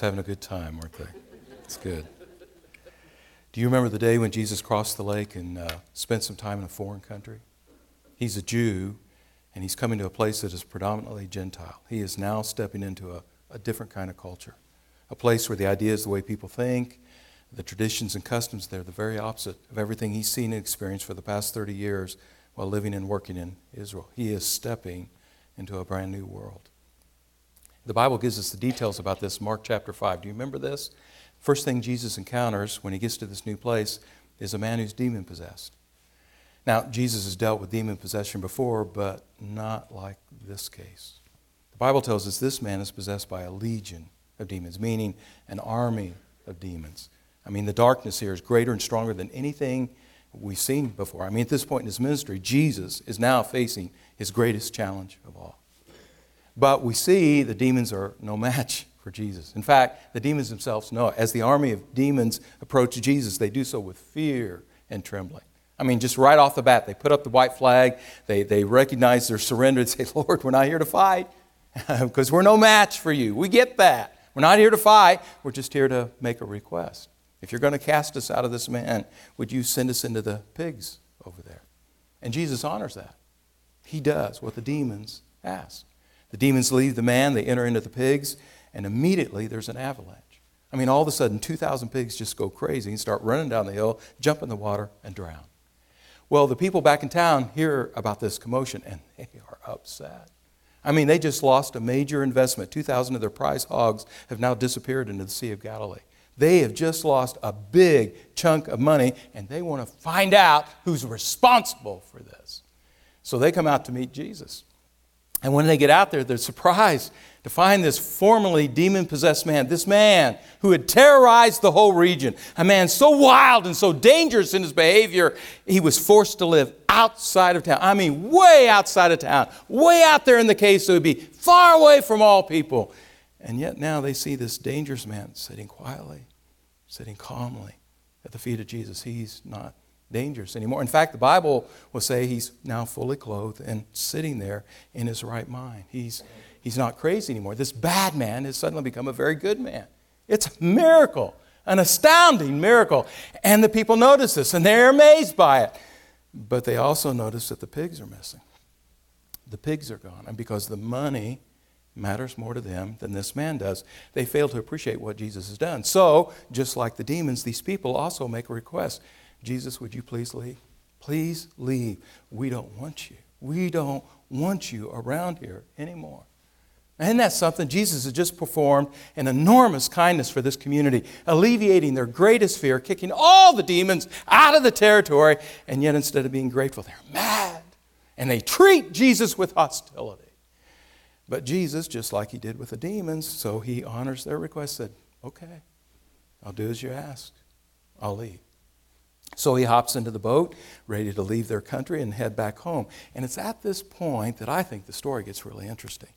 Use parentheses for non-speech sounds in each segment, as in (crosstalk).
having a good time, weren't they? It's good. Do you remember the day when Jesus crossed the lake and uh, spent some time in a foreign country? He's a Jew, and he's coming to a place that is predominantly Gentile. He is now stepping into a, a different kind of culture, a place where the ideas, the way people think, the traditions and customs, they're the very opposite of everything he's seen and experienced for the past 30 years while living and working in Israel. He is stepping into a brand new world. The Bible gives us the details about this, Mark chapter 5. Do you remember this? First thing Jesus encounters when he gets to this new place is a man who's demon possessed. Now, Jesus has dealt with demon possession before, but not like this case. The Bible tells us this man is possessed by a legion of demons, meaning an army of demons. I mean, the darkness here is greater and stronger than anything we've seen before. I mean, at this point in his ministry, Jesus is now facing his greatest challenge of all. But we see the demons are no match for Jesus. In fact, the demons themselves know it. As the army of demons approach Jesus, they do so with fear and trembling. I mean, just right off the bat, they put up the white flag, they, they recognize their surrender and (laughs) say, Lord, we're not here to fight (laughs) because we're no match for you. We get that. We're not here to fight, we're just here to make a request. If you're going to cast us out of this man, would you send us into the pigs over there? And Jesus honors that. He does what the demons ask. The demons leave the man, they enter into the pigs, and immediately there's an avalanche. I mean, all of a sudden, 2,000 pigs just go crazy and start running down the hill, jump in the water, and drown. Well, the people back in town hear about this commotion and (laughs) they are upset. I mean, they just lost a major investment. 2,000 of their prize hogs have now disappeared into the Sea of Galilee. They have just lost a big chunk of money and they want to find out who's responsible for this. So they come out to meet Jesus. And when they get out there, they're surprised to find this formerly demon possessed man, this man who had terrorized the whole region, a man so wild and so dangerous in his behavior, he was forced to live outside of town. I mean, way outside of town, way out there in the cave, so he'd be far away from all people. And yet now they see this dangerous man sitting quietly, sitting calmly at the feet of Jesus. He's not dangerous anymore. In fact, the Bible will say he's now fully clothed and sitting there in his right mind. He's, he's not crazy anymore. This bad man has suddenly become a very good man. It's a miracle, an astounding miracle. And the people notice this and they're amazed by it. But they also notice that the pigs are missing. The pigs are gone. And because the money matters more to them than this man does. They fail to appreciate what Jesus has done. So, just like the demons, these people also make a request Jesus, would you please leave? Please leave. We don't want you. We don't want you around here anymore. And that's something Jesus has just performed an enormous kindness for this community, alleviating their greatest fear, kicking all the demons out of the territory, and yet instead of being grateful, they're mad. And they treat Jesus with hostility. But Jesus, just like he did with the demons, so he honors their request, said, Okay, I'll do as you ask. I'll leave. So he hops into the boat, ready to leave their country and head back home. And it's at this point that I think the story gets really interesting.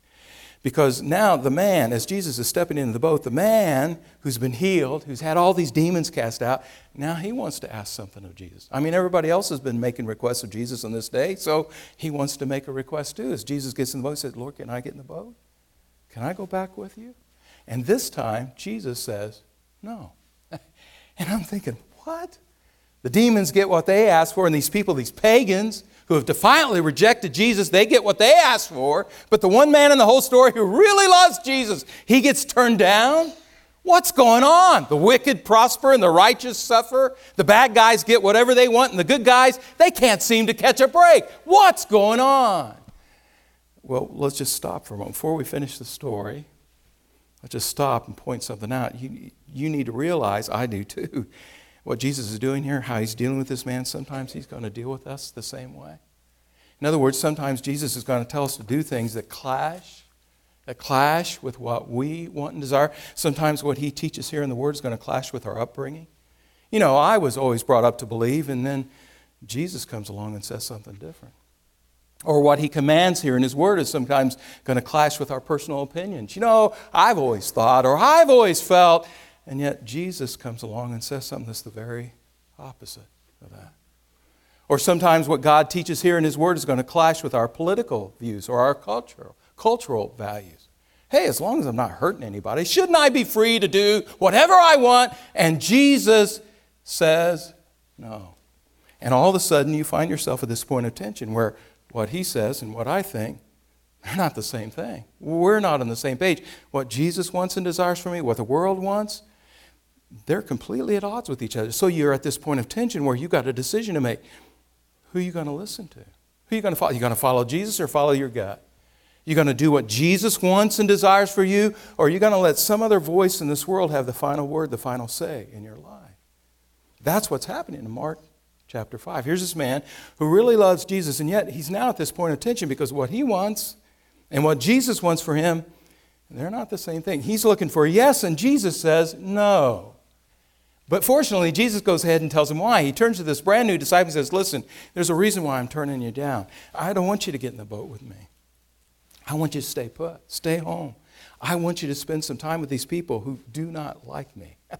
Because now the man, as Jesus is stepping into the boat, the man who's been healed, who's had all these demons cast out, now he wants to ask something of Jesus. I mean, everybody else has been making requests of Jesus on this day, so he wants to make a request too. As Jesus gets in the boat, he says, Lord, can I get in the boat? Can I go back with you? And this time, Jesus says, No. (laughs) and I'm thinking, what? The demons get what they ask for, and these people, these pagans who have defiantly rejected Jesus, they get what they ask for. But the one man in the whole story who really loves Jesus, he gets turned down. What's going on? The wicked prosper and the righteous suffer. The bad guys get whatever they want, and the good guys, they can't seem to catch a break. What's going on? Well, let's just stop for a moment. Before we finish the story, let's just stop and point something out. You, you need to realize, I do too, what Jesus is doing here, how he's dealing with this man, sometimes he's going to deal with us the same way. In other words, sometimes Jesus is going to tell us to do things that clash, that clash with what we want and desire. Sometimes what he teaches here in the Word is going to clash with our upbringing. You know, I was always brought up to believe, and then Jesus comes along and says something different. Or what he commands here in his word is sometimes going to clash with our personal opinions. You know, I've always thought, or I've always felt, and yet Jesus comes along and says something that's the very opposite of that. Or sometimes what God teaches here in His Word is going to clash with our political views or our cultural, cultural values. Hey, as long as I'm not hurting anybody, shouldn't I be free to do whatever I want? And Jesus says no. And all of a sudden, you find yourself at this point of tension where what he says and what I think, they're not the same thing. We're not on the same page. What Jesus wants and desires for me, what the world wants, they're completely at odds with each other. So you're at this point of tension where you've got a decision to make. Who are you going to listen to? Who are you going to follow? You going to follow Jesus or follow your gut? You going to do what Jesus wants and desires for you, or are you going to let some other voice in this world have the final word, the final say in your life? That's what's happening in Mark chapter 5. Here's this man who really loves Jesus, and yet he's now at this point of tension because what he wants and what Jesus wants for him, they're not the same thing. He's looking for yes, and Jesus says no. But fortunately, Jesus goes ahead and tells him why. He turns to this brand new disciple and says, Listen, there's a reason why I'm turning you down. I don't want you to get in the boat with me. I want you to stay put, stay home. I want you to spend some time with these people who do not like me. (laughs)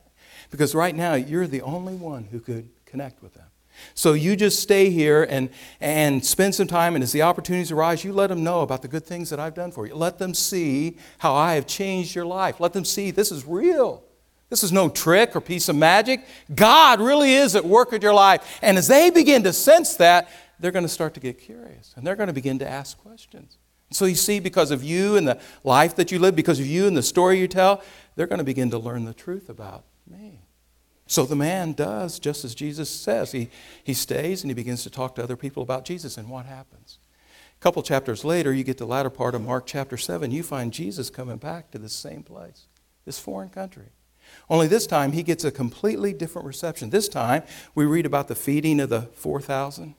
because right now, you're the only one who could connect with them. So you just stay here and, and spend some time, and as the opportunities arise, you let them know about the good things that I've done for you. Let them see how I have changed your life. Let them see this is real. This is no trick or piece of magic. God really is at work in your life. And as they begin to sense that, they're going to start to get curious and they're going to begin to ask questions. So you see, because of you and the life that you live, because of you and the story you tell, they're going to begin to learn the truth about me. So the man does just as Jesus says. He, he stays and he begins to talk to other people about Jesus. And what happens? A couple chapters later, you get to the latter part of Mark chapter 7, you find Jesus coming back to the same place, this foreign country. Only this time, he gets a completely different reception. This time, we read about the feeding of the 4,000.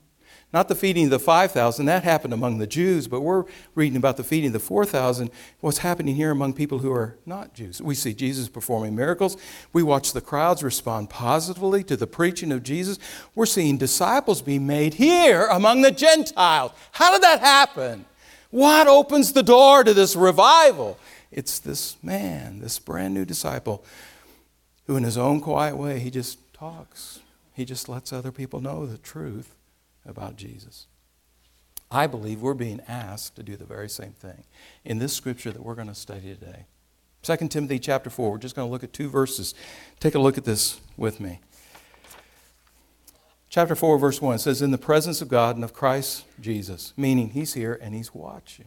Not the feeding of the 5,000, that happened among the Jews, but we're reading about the feeding of the 4,000, what's happening here among people who are not Jews. We see Jesus performing miracles. We watch the crowds respond positively to the preaching of Jesus. We're seeing disciples be made here among the Gentiles. How did that happen? What opens the door to this revival? It's this man, this brand new disciple, who in his own quiet way, he just talks. He just lets other people know the truth about Jesus. I believe we're being asked to do the very same thing in this scripture that we're going to study today. 2 Timothy chapter 4, we're just going to look at two verses. Take a look at this with me. Chapter 4, verse 1 says, In the presence of God and of Christ Jesus, meaning he's here and he's watching.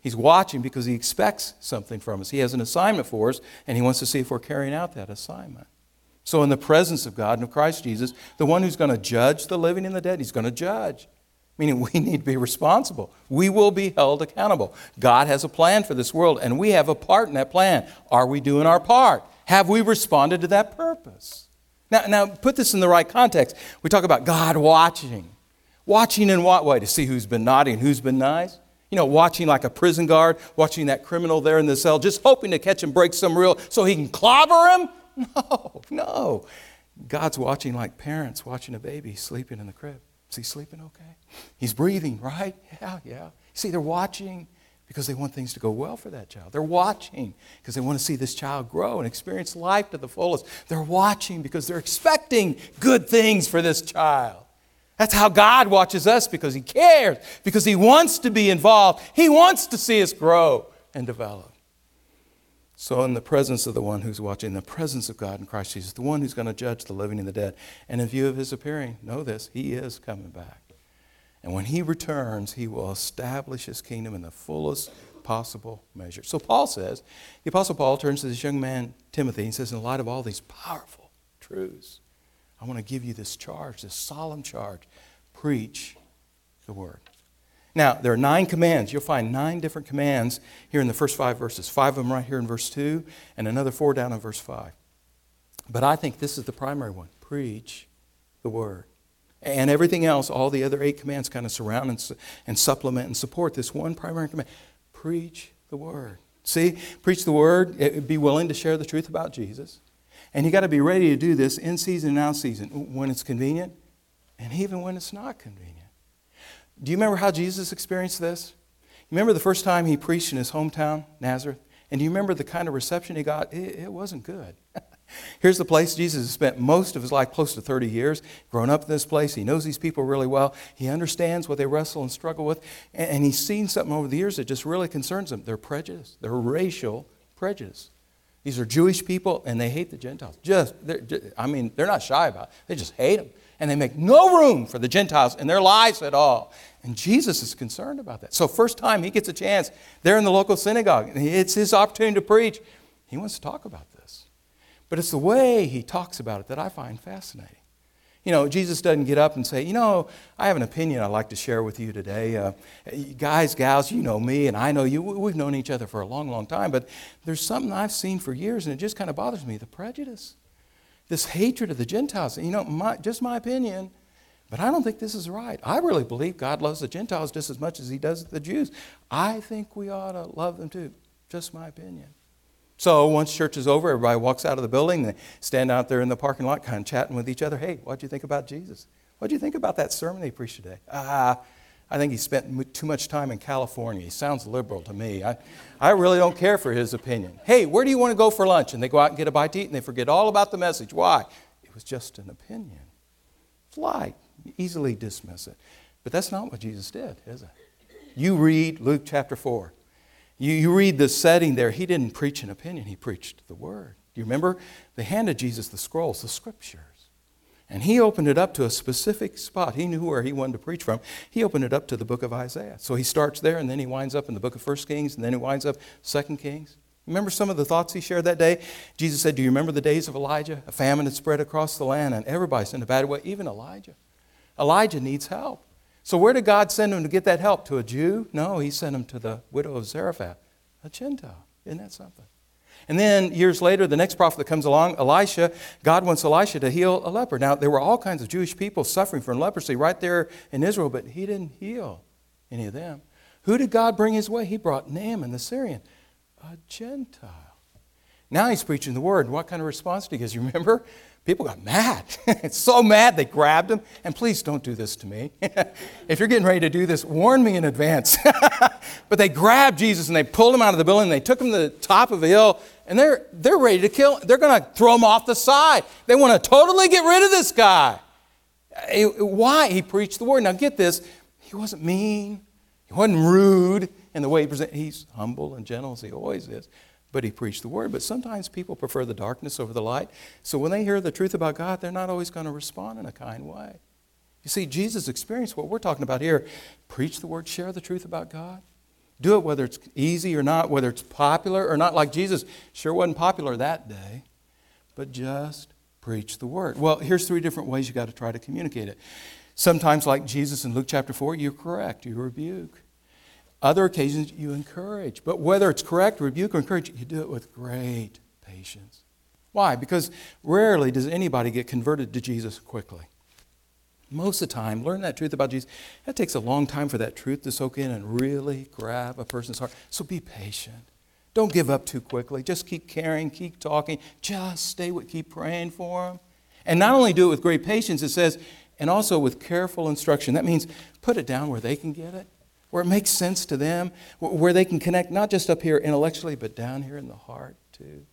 He's watching because he expects something from us. He has an assignment for us, and he wants to see if we're carrying out that assignment. So, in the presence of God and of Christ Jesus, the one who's going to judge the living and the dead, he's going to judge. Meaning, (laughs) we need to be responsible. We will be held accountable. God has a plan for this world, and we have a part in that plan. Are we doing our part? Have we responded to that purpose? Now, now put this in the right context. We talk about God watching. Watching in what way? To see who's been naughty and who's been nice? You know, watching like a prison guard, watching that criminal there in the cell, just hoping to catch him break some rule so he can clobber him? (laughs) No, no. God's watching like parents watching a baby sleeping in the crib. Is he sleeping okay? He's breathing, right? (laughs) Yeah, yeah. See, they're watching because they want things to go well for that child. They're watching because they want to see this child grow and experience life to the fullest. They're watching because they're expecting good things for this child. That's how God watches us because He cares, because He wants to be involved. He wants to see us grow and develop. So, in the presence of the one who's watching, the presence of God in Christ Jesus, the one who's going to judge the living and the dead, and in view of his appearing, know this, he is coming back. And when he returns, he will establish his kingdom in the fullest possible measure. So, Paul says, the Apostle Paul turns to this young man, Timothy, and says, in light of all these powerful truths, I want to give you this charge, this solemn charge preach the word. Now, there are nine commands. You'll find nine different commands here in the first five verses. Five of them right here in verse 2, and another four down in verse 5. But I think this is the primary one preach the word. And everything else, all the other eight commands kind of surround and, and supplement and support this one primary command preach the word. See, preach the word, be willing to share the truth about Jesus. And you got to be ready to do this in season and out season when it's convenient and even when it's not convenient. Do you remember how Jesus experienced this? You remember the first time he preached in his hometown, Nazareth? And do you remember the kind of reception he got? It, it wasn't good. (laughs) Here's the place Jesus has spent most of his life, close to 30 years, grown up in this place. He knows these people really well. He understands what they wrestle and struggle with. And, he's seen something over the years that just really concerns him. They're prejudice, they're racial prejudice. These are Jewish people, and they hate the Gentiles. Just, just, I mean, they're not shy about it. They just hate them. And they make no room for the Gentiles in their lives at all. And Jesus is concerned about that. So, first time he gets a chance, they're in the local synagogue. It's his opportunity to preach. He wants to talk about this. But it's the way he talks about it that I find fascinating. You know, Jesus doesn't get up and say, You know, I have an opinion I'd like to share with you today. Uh, guys, gals, you know me and I know you. We've known each other for a long, long time, but there's something I've seen for years and it just kind of bothers me the prejudice, this hatred of the Gentiles. You know, my, just my opinion, but I don't think this is right. I really believe God loves the Gentiles just as much as He does the Jews. I think we ought to love them too. Just my opinion. So once church is over, everybody walks out of the building. They stand out there in the parking lot, kind of chatting with each other. Hey, what do you think about Jesus? What do you think about that sermon he preached today? Ah, I think he spent too much time in California. He sounds liberal to me. I, I really don't care for his opinion. Hey, where do you want to go for lunch? And they go out and get a bite to eat and they forget all about the message. Why? It was just an opinion. It's light. Easily dismiss it. But that's not what Jesus did, is it? You read Luke chapter 4. You, you read the setting there. He didn't preach an opinion, he preached the word. Do you remember? They handed Jesus the scrolls, the scriptures. And he opened it up to a specific spot. He knew where he wanted to preach from. He opened it up to the book of Isaiah. So he starts there, and then he winds up in the book of First Kings, and then he winds up Second Kings. Remember some of the thoughts he shared that day? Jesus said, Do you remember the days of Elijah? A famine had spread across the land, and everybody's in a bad way, even Elijah. Elijah needs help. So, where did God send him to get that help? To a Jew? No, he sent him to the widow of Zarephath, a Gentile. Isn't that something? And then years later, the next prophet that comes along, Elisha, God wants Elisha to heal a leper. Now, there were all kinds of Jewish people suffering from leprosy right there in Israel, but he didn't heal any of them. Who did God bring his way? He brought Naaman the Syrian, a Gentile. Now he's preaching the word. What kind of response did he get? You remember? People got mad. (laughs) so mad they grabbed him. And please don't do this to me. (laughs) if you're getting ready to do this, warn me in advance. (laughs) but they grabbed Jesus and they pulled him out of the building. They took him to the top of a hill and they're, they're ready to kill. They're going to throw him off the side. They want to totally get rid of this guy. Eh, why? He preached the word. Now get this. He wasn't mean. He wasn't rude in the way he presented. He's humble and gentle as he always is but he preached the word. But sometimes people prefer the darkness over the light. So when they hear the truth about God, they're not always going to respond in a kind way. You see, Jesus experienced what we're talking about here. Preach the word, share the truth about God. Do it whether it's easy or not, whether it's popular or not. Like Jesus sure wasn't popular that day, but just preach the word. Well, here's three different ways you got to try to communicate it. Sometimes, like Jesus in Luke chapter 4, you correct, you rebuke. Other occasions you encourage. But whether it's correct, rebuke, or encourage, you do it with great patience. Why? Because rarely does anybody get converted to Jesus quickly. Most of the time, learn that truth about Jesus. That takes a long time for that truth to soak in and really grab a person's heart. So be patient. Don't give up too quickly. Just keep caring, keep talking. Just stay with, keep praying for them. And not only do it with great patience, it says, and also with careful instruction. That means put it down where they can get it where it makes sense to them, where they can connect not just up here intellectually, but down here in the heart too.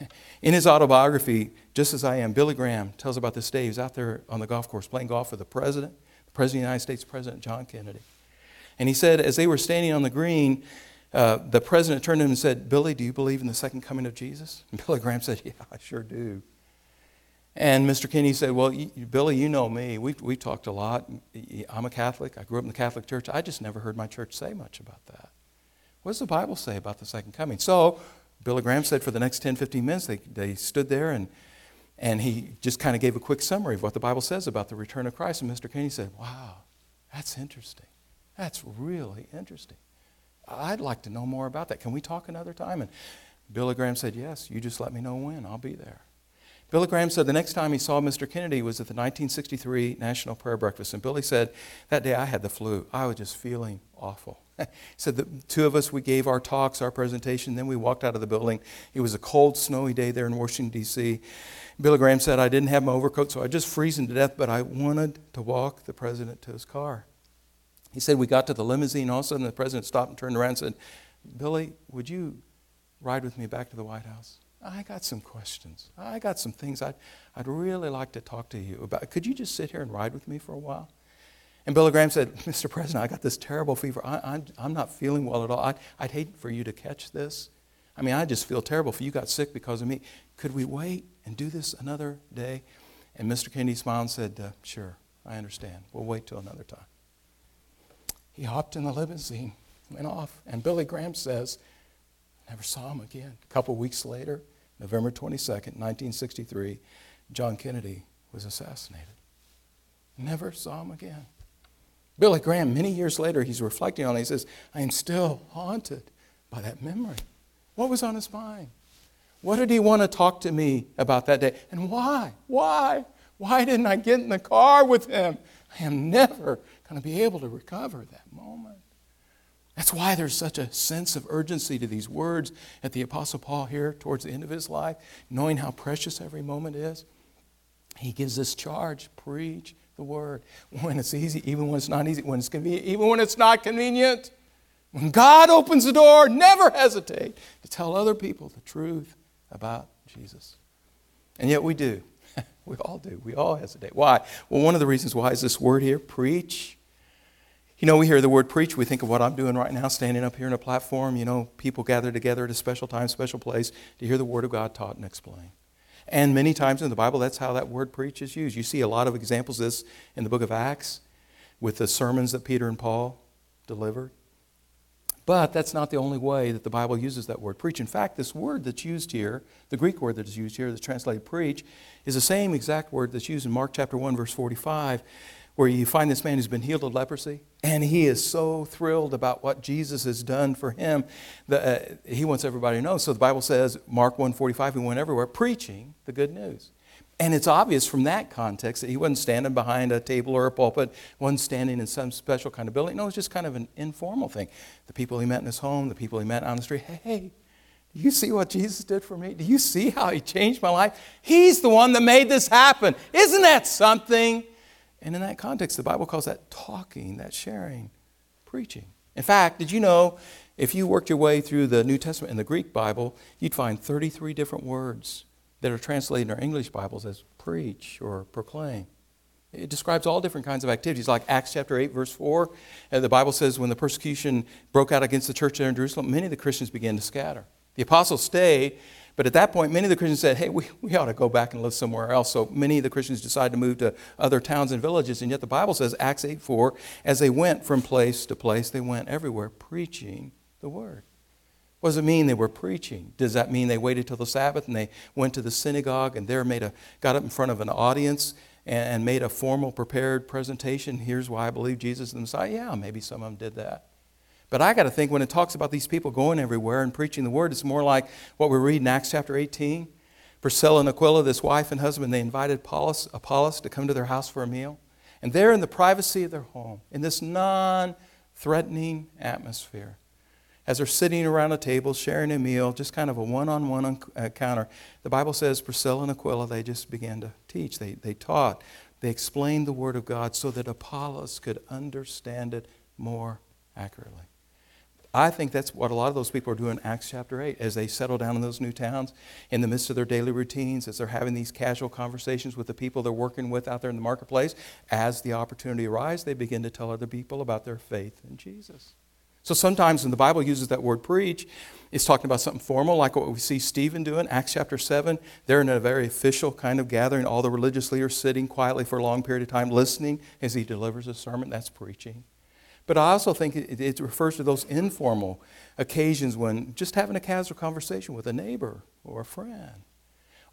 (laughs) In his autobiography, Just as I Am, Billy Graham tells about this day. He was out there on the golf course playing golf with the president, the president of the United States, President John Kennedy. And he said, as they were standing on the green, uh, the president turned to him and said, Billy, do you believe in the second coming of Jesus? (laughs) And Billy Graham said, Yeah, I sure do. And Mr. Kennedy said, Well, you, Billy, you know me. We've, we talked a lot. I'm a Catholic. I grew up in the Catholic Church. I just never heard my church say much about that. What does the Bible say about the second coming? So, Billy Graham said for the next 10, 15 minutes, they, they stood there and, and he just kind of gave a quick summary of what the Bible says about the return of Christ. And Mr. Kennedy said, Wow, that's interesting. That's really interesting. I'd like to know more about that. Can we talk another time? And Billy Graham said, Yes, you just let me know when. I'll be there. Billy Graham said the next time he saw Mr. Kennedy was at the 1963 National Prayer Breakfast. And Billy said, That day I had the flu. I was just feeling awful. (laughs) he said the two of us, we gave our talks, our presentation, then we walked out of the building. It was a cold, snowy day there in Washington, D.C. Billy Graham said, I didn't have my overcoat, so I just freezing to death, but I wanted to walk the president to his car. He said, We got to the limousine, all of a sudden the president stopped and turned around and said, Billy, would you ride with me back to the White House? I got some questions. I got some things I'd, I'd really like to talk to you about. Could you just sit here and ride with me for a while? And Billy Graham said, (laughs) Mr. President, I got this terrible fever. I, am I'm not feeling well at all. I, I'd hate for you to catch this. I mean, I just feel terrible if you got sick because of me. Could we wait and do this another day? And Mr. Kennedy smiled and said, uh, Sure, I understand. We'll wait till another time. He hopped in the limousine, went off, and Billy Graham says, Never saw him again. A couple weeks later, November 22nd, 1963, John Kennedy was assassinated. Never saw him again. Billy Graham, many years later, he's reflecting on it. He says, I am still haunted by that memory. What was on his mind? What did he want to talk to me about that day? And why? Why? Why didn't I get in the car with him? I am never going to be able to recover that moment. That's why there's such a sense of urgency to these words at the Apostle Paul here towards the end of his life, knowing how precious every moment is. He gives this charge preach the word (laughs) when it's easy, even when it's not easy, when it's convenient, even when it's not convenient. When God opens the door, never hesitate to tell other people the truth about Jesus. And yet we do. (laughs) we all do. We all hesitate. Why? Well, one of the reasons why is this word here preach. You know, we hear the word preach, we think of what I'm doing right now, standing up here in a platform. You know, people gather together at a special time, special place to hear the word of God taught and explained. And many times in the Bible, that's how that word preach is used. You see a lot of examples of this in the book of Acts with the sermons that Peter and Paul delivered. But that's not the only way that the Bible uses that word preach. In fact, this word that's used here, the Greek word that is used here, that's translated preach, is the same exact word that's used in Mark chapter 1, verse 45, where you find this man who's been healed of leprosy, and he is so thrilled about what Jesus has done for him that uh, he wants everybody to know. So the Bible says, Mark 1:45, he went everywhere preaching the good news. And it's obvious from that context that he wasn't standing behind a table or a pulpit, wasn't standing in some special kind of building. No, it was just kind of an informal thing. The people he met in his home, the people he met on the street, hey, do you see what Jesus did for me? Do you see how he changed my life? He's the one that made this happen. Isn't that something? And in that context, the Bible calls that talking, that sharing, preaching. In fact, did you know if you worked your way through the New Testament in the Greek Bible, you'd find 33 different words that are translated in our English Bibles as preach or proclaim. It describes all different kinds of activities, like Acts chapter 8, verse 4. And the Bible says when the persecution broke out against the church there in Jerusalem, many of the Christians began to scatter. The apostles stayed, but at that point, many of the Christians said, hey, we, we ought to go back and live somewhere else. So many of the Christians decided to move to other towns and villages. And yet the Bible says, Acts 8, 4, as they went from place to place, they went everywhere preaching the word. What does it mean they were preaching? Does that mean they waited till the Sabbath and they went to the synagogue and there made a, got up in front of an audience and, and made a formal, prepared presentation? Here's why I believe Jesus is the Messiah. Yeah, maybe some of them did that. But I got to think when it talks about these people going everywhere and preaching the word, it's more like what we read in Acts chapter 18. Priscilla and Aquila, this wife and husband, they invited Apollos, Apollos to come to their house for a meal. And there in the privacy of their home, in this non threatening atmosphere, as they're sitting around a table sharing a meal, just kind of a one on one encounter, the Bible says Priscilla and Aquila, they just began to teach. They, they taught. They explained the Word of God so that Apollos could understand it more accurately. I think that's what a lot of those people are doing in Acts chapter 8 as they settle down in those new towns in the midst of their daily routines, as they're having these casual conversations with the people they're working with out there in the marketplace. As the opportunity arises, they begin to tell other people about their faith in Jesus. So sometimes when the Bible uses that word preach, it's talking about something formal, like what we see Stephen doing, Acts chapter 7. They're in a very official kind of gathering, all the religious leaders sitting quietly for a long period of time, listening as he delivers a sermon. That's preaching. But I also think it, it refers to those informal occasions when just having a casual conversation with a neighbor or a friend.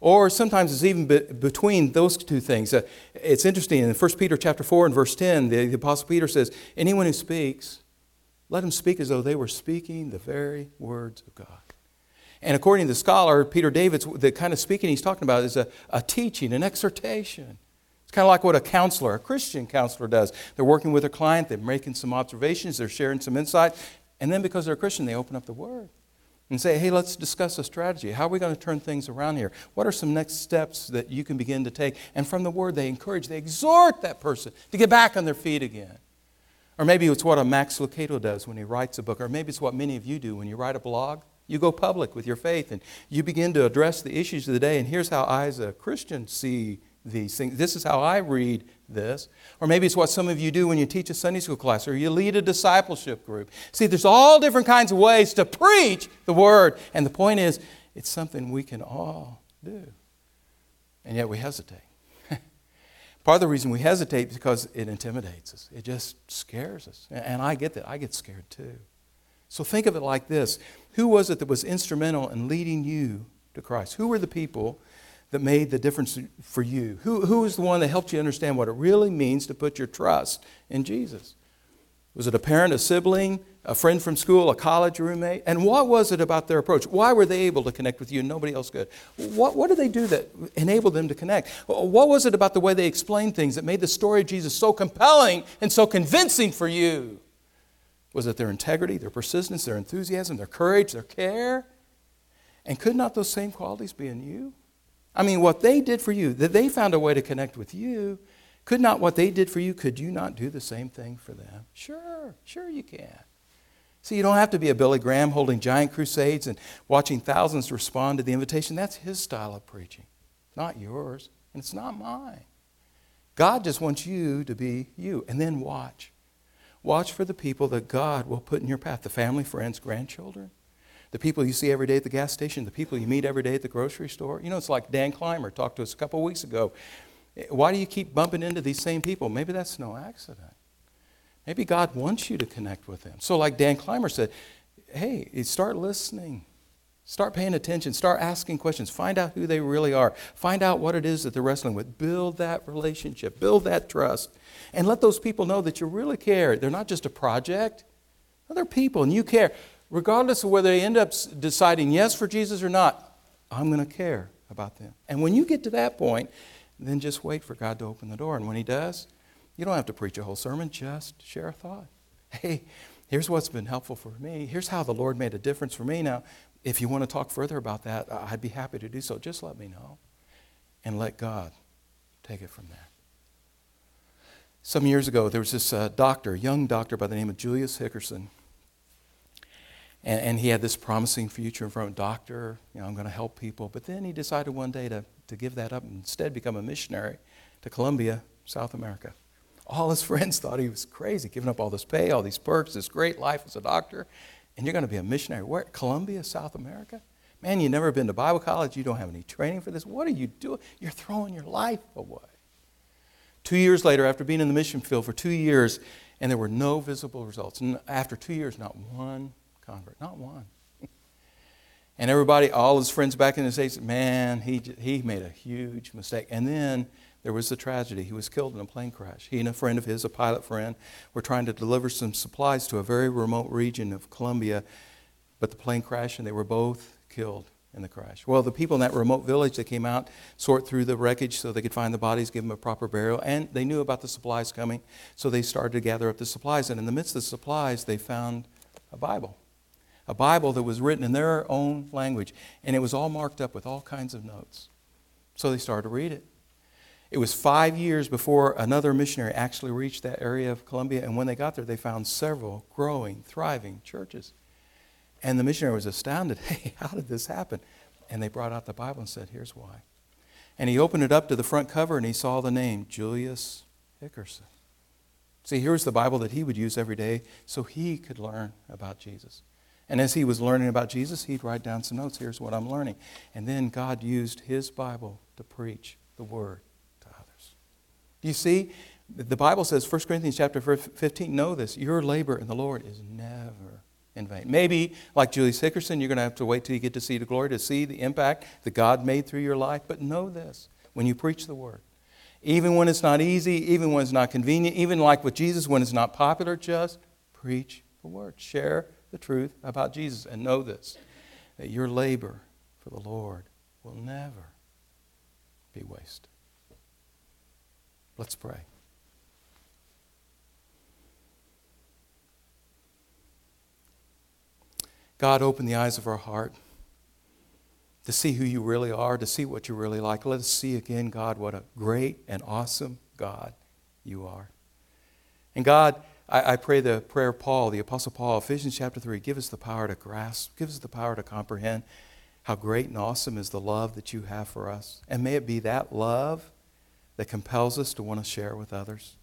Or sometimes it's even be, between those two things. Uh, it's interesting in 1 Peter chapter 4 and verse 10, the, the Apostle Peter says, Anyone who speaks, let them speak as though they were speaking the very words of God. And according to the scholar, Peter Davids, the kind of speaking he's talking about is a, a teaching, an exhortation. Kind of like what a counselor, a Christian counselor, does. They're working with a client, they're making some observations, they're sharing some insight, and then because they're a Christian, they open up the Word and say, hey, let's discuss a strategy. How are we going to turn things around here? What are some next steps that you can begin to take? And from the Word, they encourage, they exhort that person to get back on their feet again. Or maybe it's what a Max Lucado does when he writes a book, or maybe it's what many of you do when you write a blog. You go public with your faith and you begin to address the issues of the day. And here's how I, as a Christian, see these things. This is how I read this. Or maybe it's what some of you do when you teach a Sunday school class or you lead a discipleship group. See, there's all different kinds of ways to preach the Word. And the point is, it's something we can all do. And yet we hesitate. (laughs) Part of the reason we hesitate is because it intimidates us, it just scares us. And I get that. I get scared too. So think of it like this Who was it that was instrumental in leading you to Christ? Who were the people that made the difference for you? Who, who was the one that helped you understand what it really means to put your trust in Jesus? Was it a parent, a sibling, a friend from school, a college roommate? And what was it about their approach? Why were they able to connect with you and nobody else could? What, what did they do that enabled them to connect? What was it about the way they explained things that made the story of Jesus so compelling and so convincing for you? Was it their integrity, their persistence, their enthusiasm, their courage, their care? And could not those same qualities be in you? I mean, what they did for you, that they found a way to connect with you, could not what they did for you, could you not do the same thing for them? Sure, sure you can. See, you don't have to be a Billy Graham holding giant crusades and watching thousands respond to the invitation. That's his style of preaching, not yours, and it's not mine. God just wants you to be you, and then watch. Watch for the people that God will put in your path the family, friends, grandchildren, the people you see every day at the gas station, the people you meet every day at the grocery store. You know, it's like Dan Clymer talked to us a couple of weeks ago. Why do you keep bumping into these same people? Maybe that's no accident. Maybe God wants you to connect with them. So, like Dan Clymer said, hey, start listening. Start paying attention. Start asking questions. Find out who they really are. Find out what it is that they're wrestling with. Build that relationship. Build that trust. And let those people know that you really care. They're not just a project, they're people, and you care. Regardless of whether they end up deciding yes for Jesus or not, I'm going to care about them. And when you get to that point, then just wait for God to open the door. And when He does, you don't have to preach a whole sermon, just share a thought. (laughs) Hey, here's what's been helpful for me. Here's how the Lord made a difference for me. Now, if you want to talk further about that, I'd be happy to do so. Just let me know and let God take it from there. Some years ago, there was this uh, doctor, young doctor by the name of Julius Hickerson. And, and, he had this promising future in front of him. Doctor, you know, I'm going to help people. But then he decided one day to, to give that up and instead become a missionary to Colombia, South America. All his (laughs) friends thought he was crazy, giving up all this pay, all these perks, this great life as a doctor. And you're going to be a missionary. Where? Colombia, South America? Man, you've never been to Bible college. You don't have any training for this. What are you doing? You're throwing your life away. Two years later, after being in the mission field for two years, and there were no visible results. And after two years, not one convert, not one. (laughs) and everybody, all his friends back in the States, man, he, he made a huge mistake. And then there was the tragedy. He was killed in a plane crash. He and a friend of his, a pilot friend, were trying to deliver some supplies to a very remote region of Colombia, but the plane crashed and they were both killed in the crash. Well, the people in that remote village, they came out, sort through the wreckage so they could find the bodies, give them a proper burial, and they knew about the supplies coming, so they started to gather up the supplies. And in the midst of the supplies, they found a Bible. A Bible that was written in their own language, and it was all marked up with all kinds of notes. So they started to read it. It was five years before another missionary actually reached that area of Colombia, and when they got there, they found several growing, thriving churches. And the missionary was astounded. (laughs) Hey, how did this happen? And they brought out the Bible and said, Here's why. And he opened it up to the front cover and he saw the name Julius Hickerson. See, here's the Bible that he would use every day so he could learn about Jesus. And as he was learning about Jesus, he'd write down some notes. Here's what I'm learning. And then God used his Bible to preach the word to others. Do you see? The Bible says, 1 Corinthians chapter 15, know this, your labor in the Lord is never in vain. Maybe, like Julius Hickerson, you're going to have to wait till you get to see the glory to see the impact that God made through your life. But know this when you preach the word, even when it's not easy, even when it's not convenient, even like with Jesus, when it's not popular, just preach the word. Share the truth about Jesus. And know this that your labor for the Lord will never be wasted. Let's pray. God, open the eyes of our heart to see who you really are, to see what you really like. Let us see again, God, what a great and awesome God you are. And God, I, I pray the prayer of Paul, the Apostle Paul, Ephesians chapter 3, give us the power to grasp, give us the power to comprehend how great and awesome is the love that you have for us. And may it be that love that compels us to want to share with others.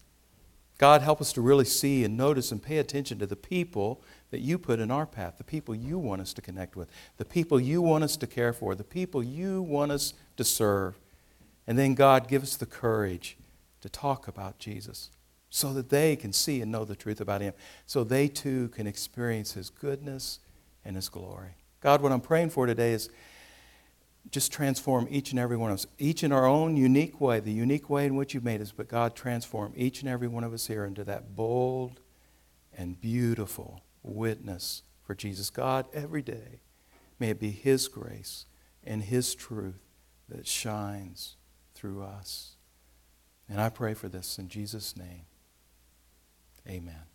God, help us to really see and notice and pay attention to the people that you put in our path, the people you want us to connect with, the people you want us to care for, the people you want us to serve. And then, God, give us the courage to talk about Jesus so that they can see and know the truth about Him, so they too can experience His goodness and His glory. God, what I'm praying for today is just transform each and every one of us, each in our own unique way, the unique way in which you've made us, but God, transform each and every one of us here into that bold and beautiful witness for Jesus. God, every day, may it be His grace and His truth that shines through us. And I pray for this in Jesus' name. Amen.